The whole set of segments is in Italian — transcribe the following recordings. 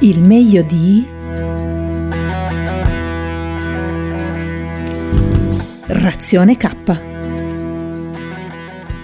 Il meglio di Razione K.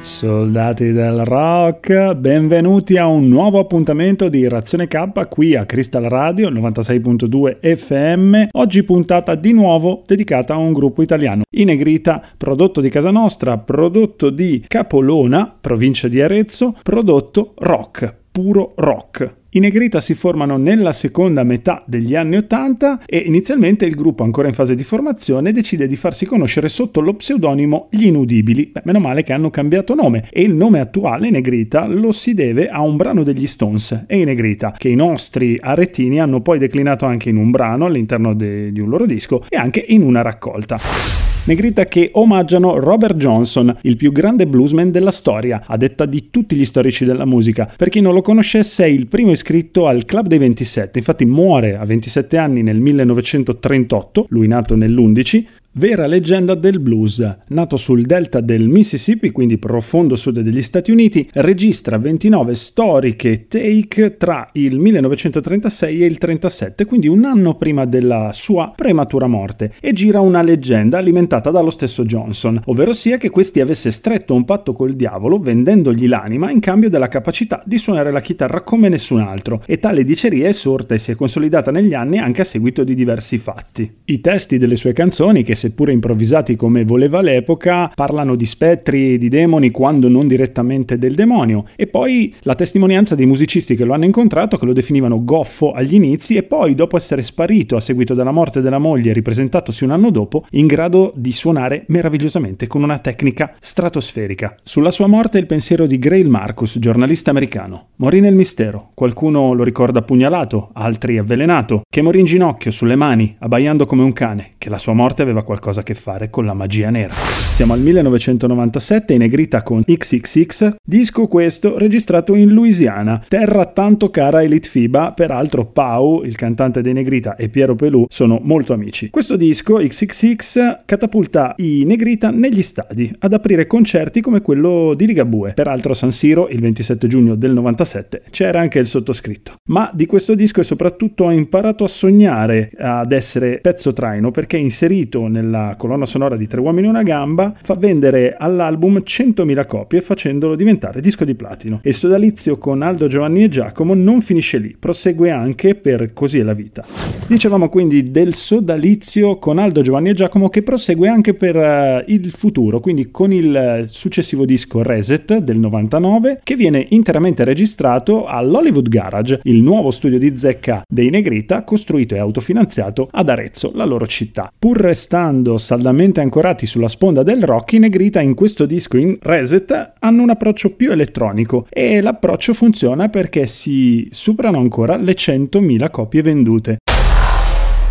Soldati del rock, benvenuti a un nuovo appuntamento di Razione K qui a Crystal Radio 96.2 FM. Oggi puntata di nuovo dedicata a un gruppo italiano, I Negrita, prodotto di casa nostra, prodotto di Capolona, provincia di Arezzo, prodotto rock, puro rock. I Negrita si formano nella seconda metà degli anni Ottanta e inizialmente il gruppo, ancora in fase di formazione, decide di farsi conoscere sotto lo pseudonimo Gli Inudibili. Beh, meno male che hanno cambiato nome e il nome attuale, Negrita, lo si deve a un brano degli Stones e i Negrita, che i nostri aretini hanno poi declinato anche in un brano all'interno de- di un loro disco e anche in una raccolta. Negrita che omaggiano Robert Johnson, il più grande bluesman della storia, a detta di tutti gli storici della musica. Per chi non lo conoscesse, è il primo iscritto al Club dei 27, infatti muore a 27 anni nel 1938, lui nato nell'11, vera leggenda del blues. Nato sul delta del Mississippi, quindi profondo sud degli Stati Uniti, registra 29 storiche take tra il 1936 e il 37, quindi un anno prima della sua prematura morte, e gira una leggenda alimentata dallo stesso Johnson, ovvero sia che questi avesse stretto un patto col diavolo vendendogli l'anima in cambio della capacità di suonare la chitarra come nessun altro, e tale diceria è sorta e si è consolidata negli anni anche a seguito di diversi fatti. I testi delle sue canzoni, che seppure improvvisati come voleva l'epoca, parlano di spettri e di demoni quando non direttamente del demonio, e poi la testimonianza dei musicisti che lo hanno incontrato che lo definivano goffo agli inizi e poi dopo essere sparito a seguito della morte della moglie ripresentatosi un anno dopo, in grado di suonare meravigliosamente con una tecnica stratosferica. Sulla sua morte il pensiero di Grail Marcus, giornalista americano. Morì nel mistero, qualcuno lo ricorda pugnalato, altri avvelenato, che morì in ginocchio sulle mani, abbaiando come un cane, che la sua morte aveva qualcosa a che fare con la magia nera. Siamo al 1997 in negrita con XXX, disco questo registrato in Louisiana, terra tanto cara a Elite FIBA, peraltro Pau, il cantante dei Negrita, e Piero Pelù sono molto amici. Questo disco, XXX, catapulta i Negrita negli stadi, ad aprire concerti come quello di Ligabue. Peraltro a San Siro, il 27 giugno del 97, c'era anche il sottoscritto. Ma di questo disco e soprattutto ho imparato a sognare ad essere pezzo traino perché inserito nella colonna sonora di Tre uomini e una gamba, fa vendere all'album 100.000 copie facendolo diventare disco di platino. E il sodalizio con Aldo, Giovanni e Giacomo non finisce lì, prosegue anche per Così è la vita. Dicevamo quindi del sodalizio con Aldo, Giovanni e Giacomo che prosegue anche per uh, il futuro, quindi con il successivo disco Reset del 99 che viene interamente registrato all'Hollywood Garage, il nuovo studio di zecca dei Negrita costruito e autofinanziato ad Arezzo, la loro città. Pur restando saldamente ancorati sulla sponda del rock, i Negrita in questo disco in Reset hanno un approccio più elettronico e l'approccio funziona perché si superano ancora le 100.000 copie vendute.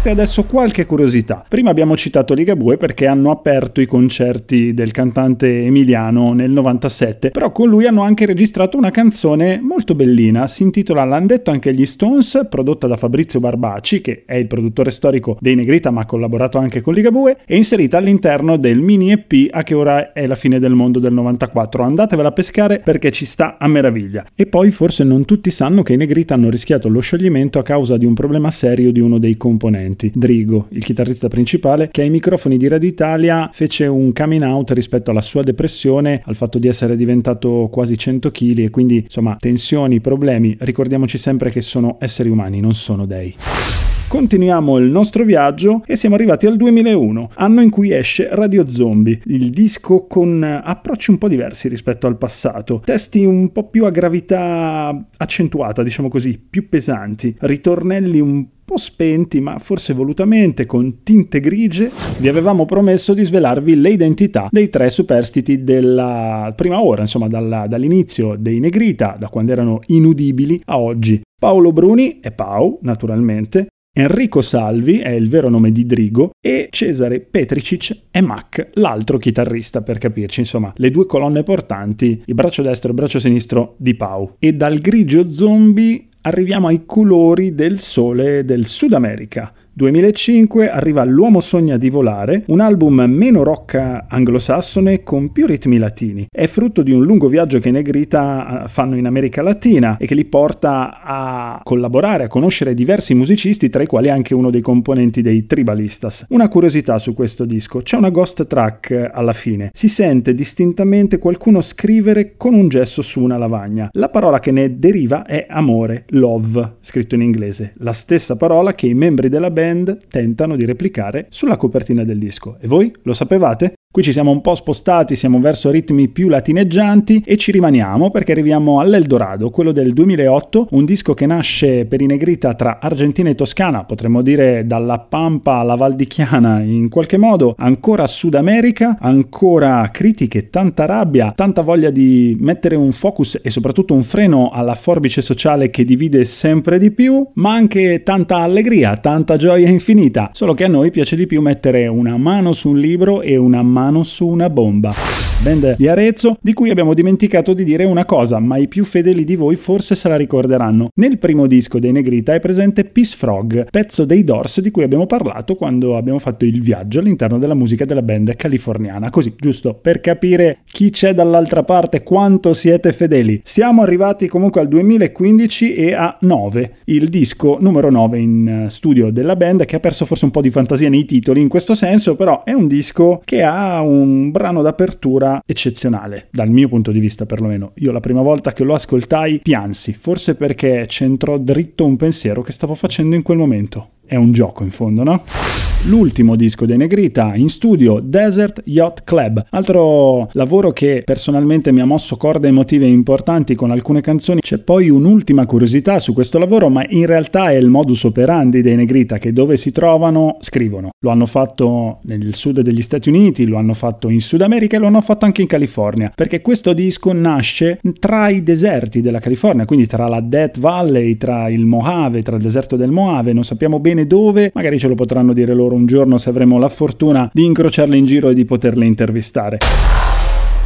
E adesso qualche curiosità. Prima abbiamo citato Ligabue perché hanno aperto i concerti del cantante Emiliano nel 97, però con lui hanno anche registrato una canzone molto bellina, si intitola L'han detto anche gli Stones, prodotta da Fabrizio Barbaci, che è il produttore storico dei Negrita ma ha collaborato anche con Ligabue, e inserita all'interno del mini EP a che ora è la fine del mondo del 94. Andatevela a pescare perché ci sta a meraviglia. E poi forse non tutti sanno che i Negrita hanno rischiato lo scioglimento a causa di un problema serio di uno dei componenti. Drigo, il chitarrista principale, che ai microfoni di Radio Italia fece un coming out rispetto alla sua depressione, al fatto di essere diventato quasi 100 kg e quindi insomma tensioni, problemi. Ricordiamoci sempre che sono esseri umani, non sono dei. Continuiamo il nostro viaggio e siamo arrivati al 2001, anno in cui esce Radio Zombie, il disco con approcci un po' diversi rispetto al passato, testi un po' più a gravità accentuata, diciamo così, più pesanti, ritornelli un po' spenti, ma forse volutamente, con tinte grigie, vi avevamo promesso di svelarvi le identità dei tre superstiti della prima ora, insomma dalla, dall'inizio dei Negrita, da quando erano inudibili a oggi. Paolo Bruni è Pau, naturalmente, Enrico Salvi è il vero nome di Drigo e Cesare Petricic è Mac, l'altro chitarrista per capirci, insomma, le due colonne portanti, il braccio destro e il braccio sinistro di Pau. E dal grigio zombie arriviamo ai colori del sole del Sud America 2005 arriva L'uomo sogna di volare, un album meno rock anglosassone con più ritmi latini. È frutto di un lungo viaggio che Negrita eh, fanno in America Latina e che li porta a collaborare, a conoscere diversi musicisti, tra i quali anche uno dei componenti dei Tribalistas. Una curiosità su questo disco, c'è una ghost track alla fine. Si sente distintamente qualcuno scrivere con un gesso su una lavagna. La parola che ne deriva è amore, love, scritto in inglese, la stessa parola che i membri della band tentano di replicare sulla copertina del disco. E voi lo sapevate? Qui ci siamo un po' spostati, siamo verso ritmi più latineggianti e ci rimaniamo perché arriviamo all'Eldorado, quello del 2008, un disco che nasce per i Negrita tra Argentina e Toscana, potremmo dire dalla Pampa alla Val di Chiana in qualche modo, ancora Sud America, ancora critiche, tanta rabbia, tanta voglia di mettere un focus e soprattutto un freno alla forbice sociale che divide sempre di più, ma anche tanta allegria, tanta gioia infinita, solo che a noi piace di più mettere una mano su un libro e una mano mano su una bomba. Band di Arezzo, di cui abbiamo dimenticato di dire una cosa, ma i più fedeli di voi forse se la ricorderanno. Nel primo disco dei Negrita è presente Peace Frog, pezzo dei Doors di cui abbiamo parlato quando abbiamo fatto il viaggio all'interno della musica della band californiana. Così, giusto per capire chi c'è dall'altra parte, quanto siete fedeli. Siamo arrivati comunque al 2015 e a 9, il disco numero 9 in studio della band che ha perso forse un po' di fantasia nei titoli in questo senso, però è un disco che ha un brano d'apertura eccezionale, dal mio punto di vista perlomeno. Io la prima volta che lo ascoltai piansi, forse perché c'entrò dritto un pensiero che stavo facendo in quel momento. È un gioco in fondo, no? l'ultimo disco dei Negrita in studio Desert Yacht Club, altro lavoro che personalmente mi ha mosso corde emotive importanti con alcune canzoni. C'è poi un'ultima curiosità su questo lavoro, ma in realtà è il modus operandi dei Negrita che dove si trovano scrivono. Lo hanno fatto nel sud degli Stati Uniti, lo hanno fatto in Sud America e lo hanno fatto anche in California, perché questo disco nasce tra i deserti della California, quindi tra la Death Valley, tra il Mojave, tra il deserto del Mojave, non sappiamo bene dove, magari ce lo potranno dire loro un giorno se avremo la fortuna di incrociarle in giro e di poterle intervistare.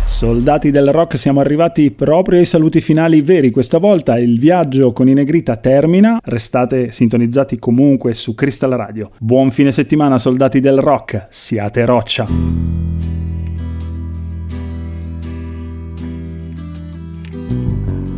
Soldati del rock, siamo arrivati proprio ai saluti finali veri. Questa volta il viaggio con i Negrita termina. Restate sintonizzati comunque su Crystal Radio. Buon fine settimana, soldati del rock. Siate roccia.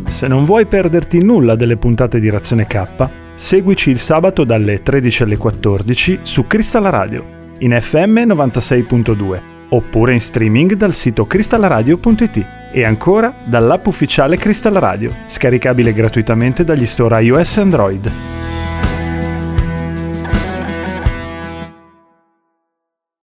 Se non vuoi perderti nulla delle puntate di Razione K, Seguici il sabato dalle 13 alle 14 su Crystal Radio, in FM 96.2, oppure in streaming dal sito crystalradio.it e ancora dall'app ufficiale Crystal Radio, scaricabile gratuitamente dagli store iOS e Android.